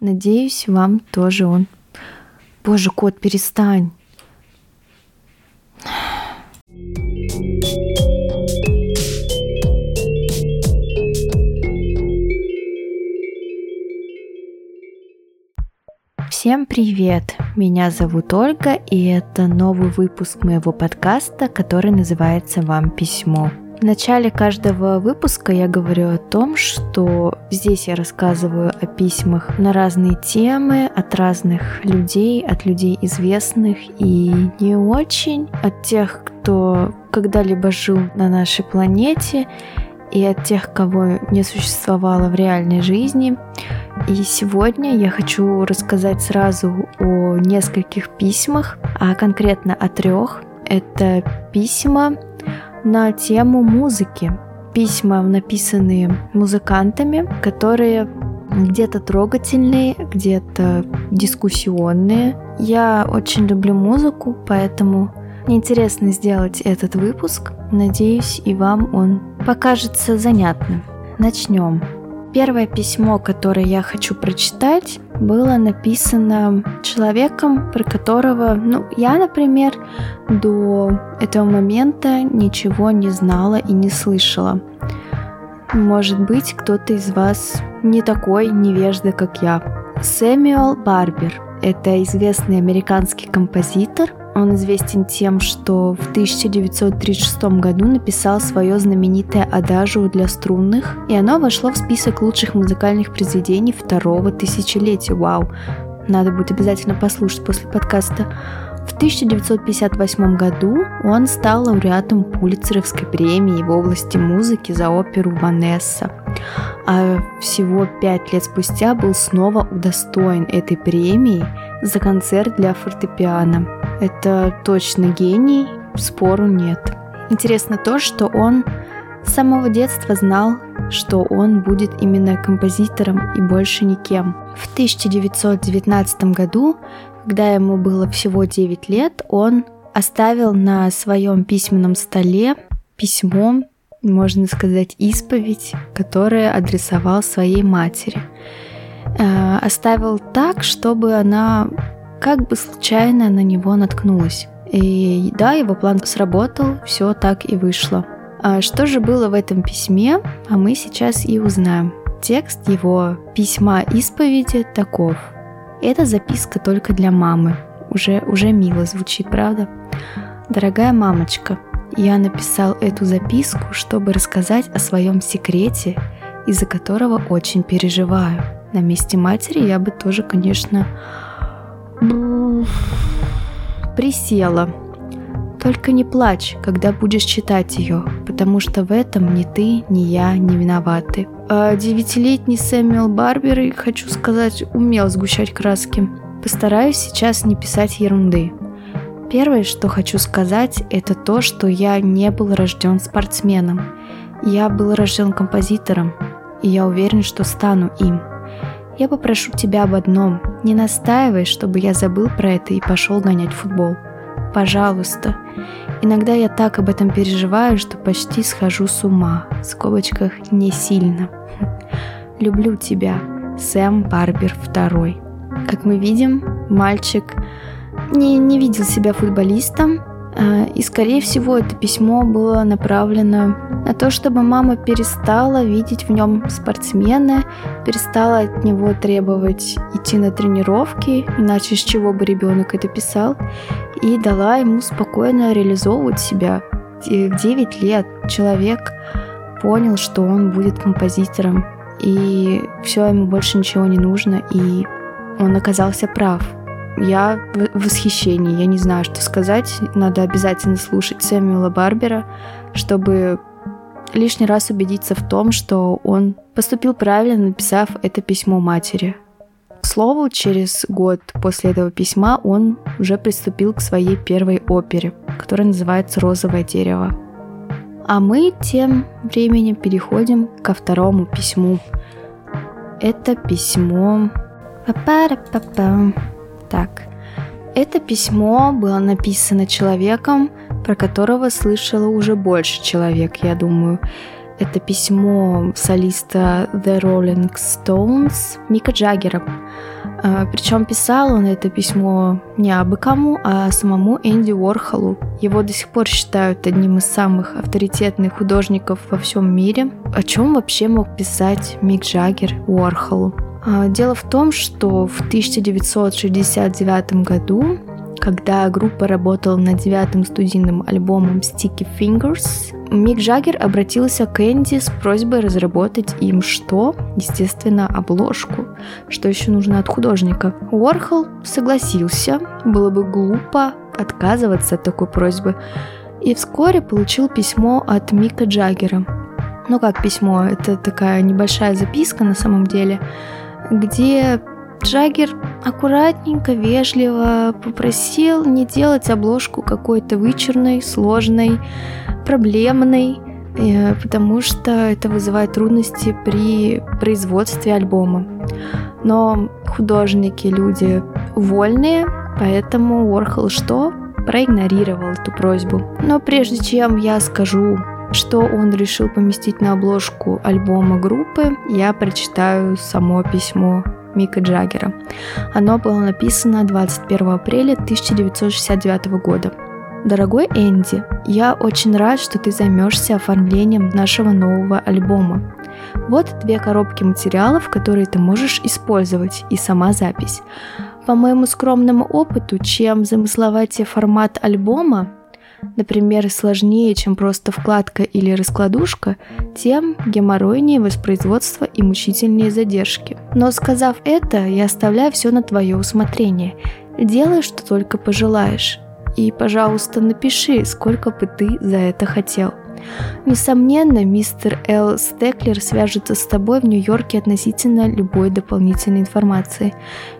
Надеюсь, вам тоже он. Боже, кот, перестань. Всем привет! Меня зовут Ольга, и это новый выпуск моего подкаста, который называется «Вам письмо». В начале каждого выпуска я говорю о том, что здесь я рассказываю о письмах на разные темы, от разных людей, от людей известных и не очень, от тех, кто когда-либо жил на нашей планете, и от тех, кого не существовало в реальной жизни. И сегодня я хочу рассказать сразу о нескольких письмах, а конкретно о трех. Это письма на тему музыки. Письма, написанные музыкантами, которые где-то трогательные, где-то дискуссионные. Я очень люблю музыку, поэтому интересно сделать этот выпуск. Надеюсь, и вам он покажется занятным. Начнем. Первое письмо, которое я хочу прочитать, было написано человеком, про которого, ну, я, например, до этого момента ничего не знала и не слышала. Может быть, кто-то из вас не такой невежда, как я. Сэмюэл Барбер – это известный американский композитор, он известен тем, что в 1936 году написал свое знаменитое «Адажио для струнных», и оно вошло в список лучших музыкальных произведений второго тысячелетия. Вау! Надо будет обязательно послушать после подкаста. В 1958 году он стал лауреатом Пулицеровской премии в области музыки за оперу «Ванесса». А всего пять лет спустя был снова удостоен этой премии за концерт для фортепиано. Это точно гений, спору нет. Интересно то, что он с самого детства знал, что он будет именно композитором и больше никем. В 1919 году, когда ему было всего 9 лет, он оставил на своем письменном столе письмо, можно сказать, исповедь, которое адресовал своей матери. Э, оставил так, чтобы она как бы случайно на него наткнулась. И да, его план сработал, все так и вышло. А что же было в этом письме, а мы сейчас и узнаем. Текст его письма исповеди таков. Это записка только для мамы. Уже, уже мило звучит, правда? Дорогая мамочка, я написал эту записку, чтобы рассказать о своем секрете, из-за которого очень переживаю. На месте матери я бы тоже, конечно, Присела. Только не плачь, когда будешь читать ее, потому что в этом ни ты, ни я не виноваты. А девятилетний Сэмюэл Барбер, хочу сказать, умел сгущать краски. Постараюсь сейчас не писать ерунды. Первое, что хочу сказать, это то, что я не был рожден спортсменом. Я был рожден композитором, и я уверен, что стану им. Я попрошу тебя об одном. Не настаивай, чтобы я забыл про это и пошел гонять футбол. Пожалуйста. Иногда я так об этом переживаю, что почти схожу с ума. В скобочках не сильно. Люблю тебя. Сэм Барбер II. Как мы видим, мальчик не, не видел себя футболистом, и, скорее всего, это письмо было направлено на то, чтобы мама перестала видеть в нем спортсмена, перестала от него требовать идти на тренировки, иначе с чего бы ребенок это писал, и дала ему спокойно реализовывать себя. В 9 лет человек понял, что он будет композитором, и все, ему больше ничего не нужно, и он оказался прав. Я в восхищении, я не знаю, что сказать. Надо обязательно слушать Сэмюэла Барбера, чтобы лишний раз убедиться в том, что он поступил правильно, написав это письмо матери. К слову, через год после этого письма он уже приступил к своей первой опере, которая называется «Розовое дерево». А мы тем временем переходим ко второму письму. Это письмо... Па-па-па-па. Так, это письмо было написано человеком, про которого слышала уже больше человек, я думаю. Это письмо солиста The Rolling Stones Мика Джаггера. А, Причем писал он это письмо не абы кому, а самому Энди Уорхолу. Его до сих пор считают одним из самых авторитетных художников во всем мире. О чем вообще мог писать Мик Джаггер Уорхолу? А, дело в том, что в 1969 году когда группа работала над девятым студийным альбомом Sticky Fingers, Мик Джаггер обратился к Энди с просьбой разработать им что? Естественно, обложку. Что еще нужно от художника? Уорхол согласился, было бы глупо отказываться от такой просьбы, и вскоре получил письмо от Мика Джаггера. Ну как письмо, это такая небольшая записка на самом деле, где Джаггер аккуратненько, вежливо попросил не делать обложку какой-то вычурной, сложной, проблемной, э, потому что это вызывает трудности при производстве альбома. Но художники люди вольные, поэтому Уорхол что? Проигнорировал эту просьбу. Но прежде чем я скажу, что он решил поместить на обложку альбома группы, я прочитаю само письмо Мика Джаггера. Оно было написано 21 апреля 1969 года. Дорогой Энди, я очень рад, что ты займешься оформлением нашего нового альбома. Вот две коробки материалов, которые ты можешь использовать, и сама запись. По моему скромному опыту, чем замысловатее формат альбома, например, сложнее, чем просто вкладка или раскладушка, тем геморройнее воспроизводство и мучительнее задержки. Но сказав это, я оставляю все на твое усмотрение. Делай, что только пожелаешь. И, пожалуйста, напиши, сколько бы ты за это хотел. Несомненно, мистер Эл Стеклер свяжется с тобой в Нью-Йорке относительно любой дополнительной информации.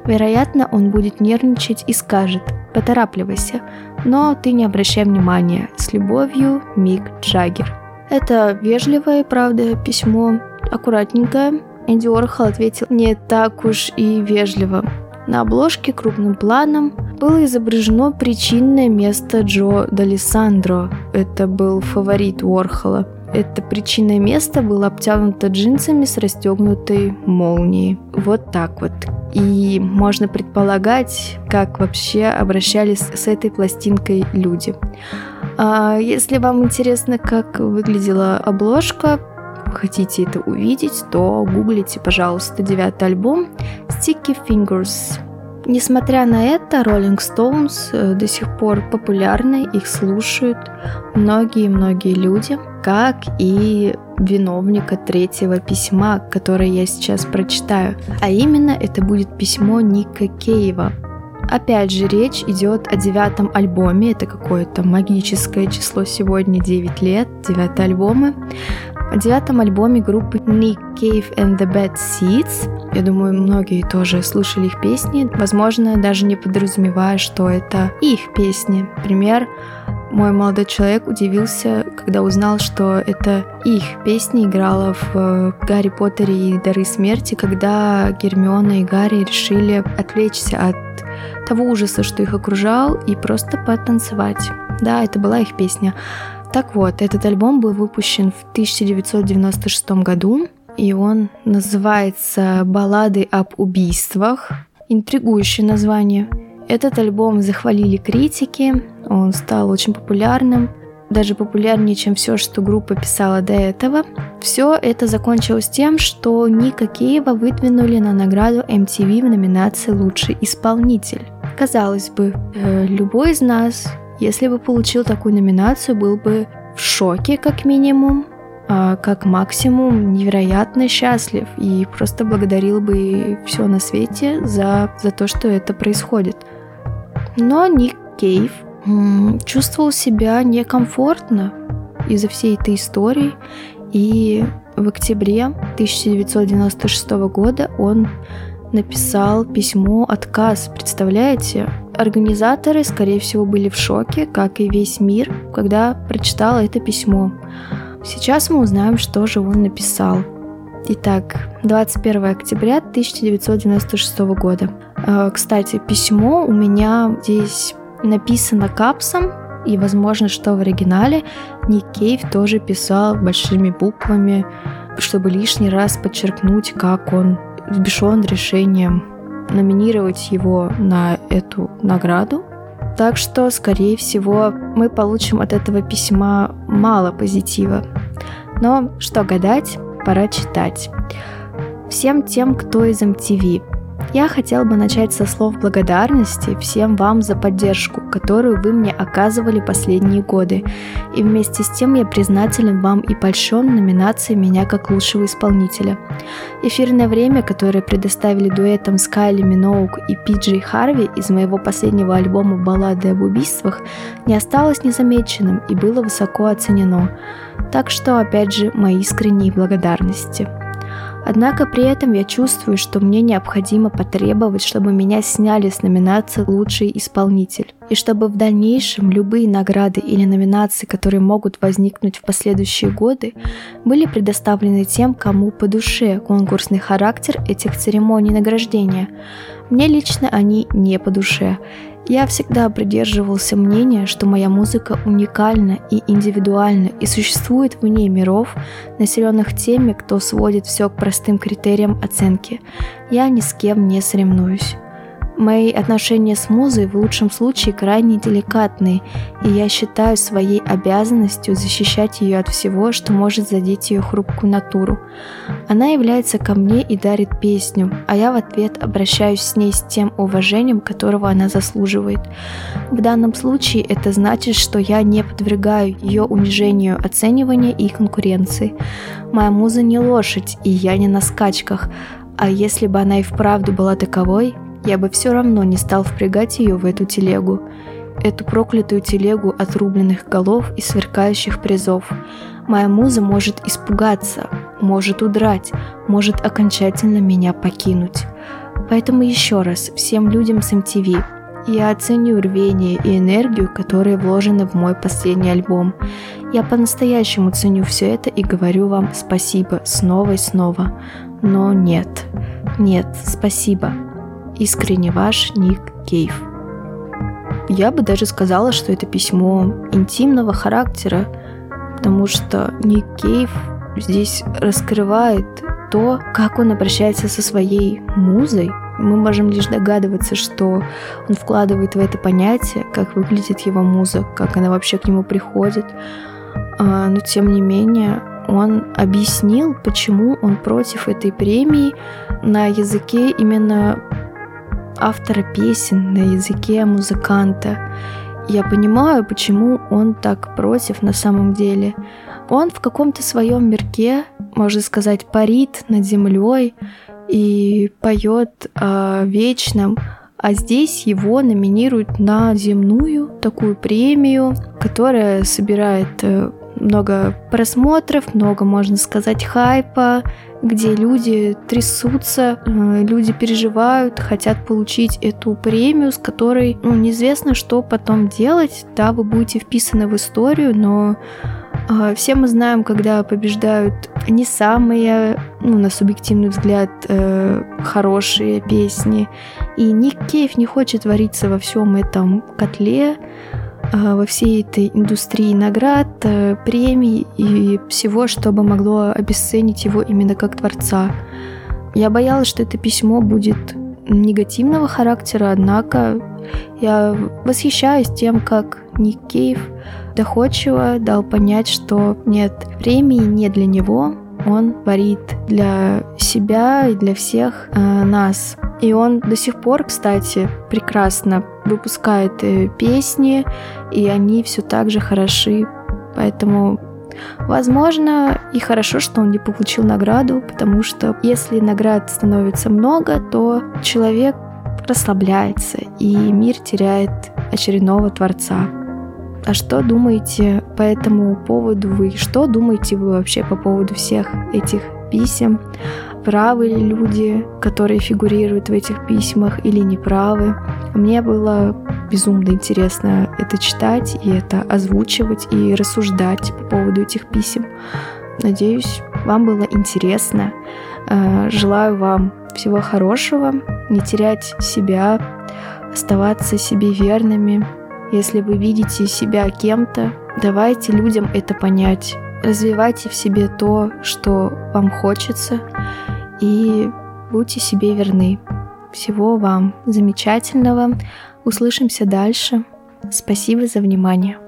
Вероятно, он будет нервничать и скажет «поторапливайся», но ты не обращай внимания. С любовью, Мик Джаггер. Это вежливое, правда, письмо, аккуратненькое. Энди Орхол ответил не так уж и вежливо. На обложке крупным планом было изображено причинное место Джо Далисандро. Это был фаворит Уорхола. Это причинное место было обтянуто джинсами с расстегнутой молнией. Вот так вот. И можно предполагать, как вообще обращались с этой пластинкой люди. А если вам интересно, как выглядела обложка, хотите это увидеть, то гуглите, пожалуйста, девятый альбом Sticky Fingers. Несмотря на это, Rolling Stones э, до сих пор популярны, их слушают многие-многие люди, как и виновника третьего письма, которое я сейчас прочитаю. А именно это будет письмо Ника Кейва, Опять же, речь идет о девятом альбоме. Это какое-то магическое число сегодня, 9 лет, девятые альбомы. О девятом альбоме группы Nick Cave and the Bad Seeds. Я думаю, многие тоже слышали их песни, возможно, даже не подразумевая, что это их песни. Пример мой молодой человек удивился, когда узнал, что это их песня играла в э, «Гарри Поттере и Дары смерти», когда Гермиона и Гарри решили отвлечься от того ужаса, что их окружал, и просто потанцевать. Да, это была их песня. Так вот, этот альбом был выпущен в 1996 году, и он называется «Баллады об убийствах». Интригующее название. Этот альбом захвалили критики, он стал очень популярным, даже популярнее, чем все, что группа писала до этого. Все это закончилось тем, что Ника Киева выдвинули на награду MTV в номинации «Лучший исполнитель». Казалось бы, э, любой из нас если бы получил такую номинацию, был бы в шоке как минимум, а как максимум невероятно счастлив и просто благодарил бы все на свете за, за то, что это происходит. Но Ник Кейв чувствовал себя некомфортно из-за всей этой истории, и в октябре 1996 года он написал письмо отказ, представляете? Организаторы, скорее всего, были в шоке, как и весь мир, когда прочитал это письмо. Сейчас мы узнаем, что же он написал. Итак, 21 октября 1996 года. А, кстати, письмо у меня здесь написано капсом, и возможно, что в оригинале Ник Кейв тоже писал большими буквами, чтобы лишний раз подчеркнуть, как он взбешен решением номинировать его на эту награду. Так что, скорее всего, мы получим от этого письма мало позитива. Но что гадать, пора читать. Всем тем, кто из MTV, я хотел бы начать со слов благодарности всем вам за поддержку, которую вы мне оказывали последние годы. И вместе с тем я признателен вам и польщен номинацией меня как лучшего исполнителя. Эфирное время, которое предоставили дуэтом Скайли Миноук и Пиджей Харви из моего последнего альбома «Баллады об убийствах», не осталось незамеченным и было высоко оценено. Так что, опять же, мои искренние благодарности. Однако при этом я чувствую, что мне необходимо потребовать, чтобы меня сняли с номинации «Лучший исполнитель», и чтобы в дальнейшем любые награды или номинации, которые могут возникнуть в последующие годы, были предоставлены тем, кому по душе конкурсный характер этих церемоний награждения. Мне лично они не по душе, я всегда придерживался мнения, что моя музыка уникальна и индивидуальна, и существует вне миров, населенных теми, кто сводит все к простым критериям оценки. Я ни с кем не соревнуюсь. Мои отношения с музой в лучшем случае крайне деликатные, и я считаю своей обязанностью защищать ее от всего, что может задеть ее хрупкую натуру. Она является ко мне и дарит песню, а я в ответ обращаюсь с ней с тем уважением, которого она заслуживает. В данном случае это значит, что я не подвергаю ее унижению оценивания и конкуренции. Моя муза не лошадь, и я не на скачках, а если бы она и вправду была таковой, я бы все равно не стал впрягать ее в эту телегу, эту проклятую телегу отрубленных голов и сверкающих призов. Моя муза может испугаться, может удрать, может окончательно меня покинуть. Поэтому еще раз всем людям с MTV я оценю рвение и энергию, которые вложены в мой последний альбом. Я по-настоящему ценю все это и говорю вам спасибо снова и снова. Но нет, нет, спасибо. Искренне ваш Ник Кейв. Я бы даже сказала, что это письмо интимного характера, потому что Ник Кейв здесь раскрывает то, как он обращается со своей музой. Мы можем лишь догадываться, что он вкладывает в это понятие, как выглядит его муза, как она вообще к нему приходит. А, но тем не менее, он объяснил, почему он против этой премии на языке именно автора песен, на языке музыканта. Я понимаю, почему он так против на самом деле. Он в каком-то своем мирке, можно сказать, парит над землей и поет о вечном, а здесь его номинируют на земную такую премию, которая собирает э, много просмотров, много, можно сказать, хайпа, где люди трясутся, э, люди переживают, хотят получить эту премию, с которой ну, неизвестно, что потом делать. Да, вы будете вписаны в историю, но э, все мы знаем, когда побеждают не самые, ну, на субъективный взгляд, э, хорошие песни. И Ник Кейв не хочет вариться во всем этом котле, во всей этой индустрии наград, э, премий и всего, чтобы могло обесценить его именно как творца. Я боялась, что это письмо будет негативного характера, однако я восхищаюсь тем, как Ник Кейв доходчиво дал понять, что нет, премии не для него, он творит для себя и для всех э, нас. И он до сих пор, кстати, прекрасно выпускает э, песни, и они все так же хороши. Поэтому, возможно, и хорошо, что он не получил награду, потому что если наград становится много, то человек расслабляется, и мир теряет очередного творца. А что думаете по этому поводу вы? Что думаете вы вообще по поводу всех этих писем? правы ли люди, которые фигурируют в этих письмах, или неправы. Мне было безумно интересно это читать и это озвучивать и рассуждать по поводу этих писем. Надеюсь, вам было интересно. Э, желаю вам всего хорошего, не терять себя, оставаться себе верными Если вы видите себя кем-то, давайте людям это понять. Развивайте в себе то, что вам хочется, и будьте себе верны. Всего вам замечательного. Услышимся дальше. Спасибо за внимание.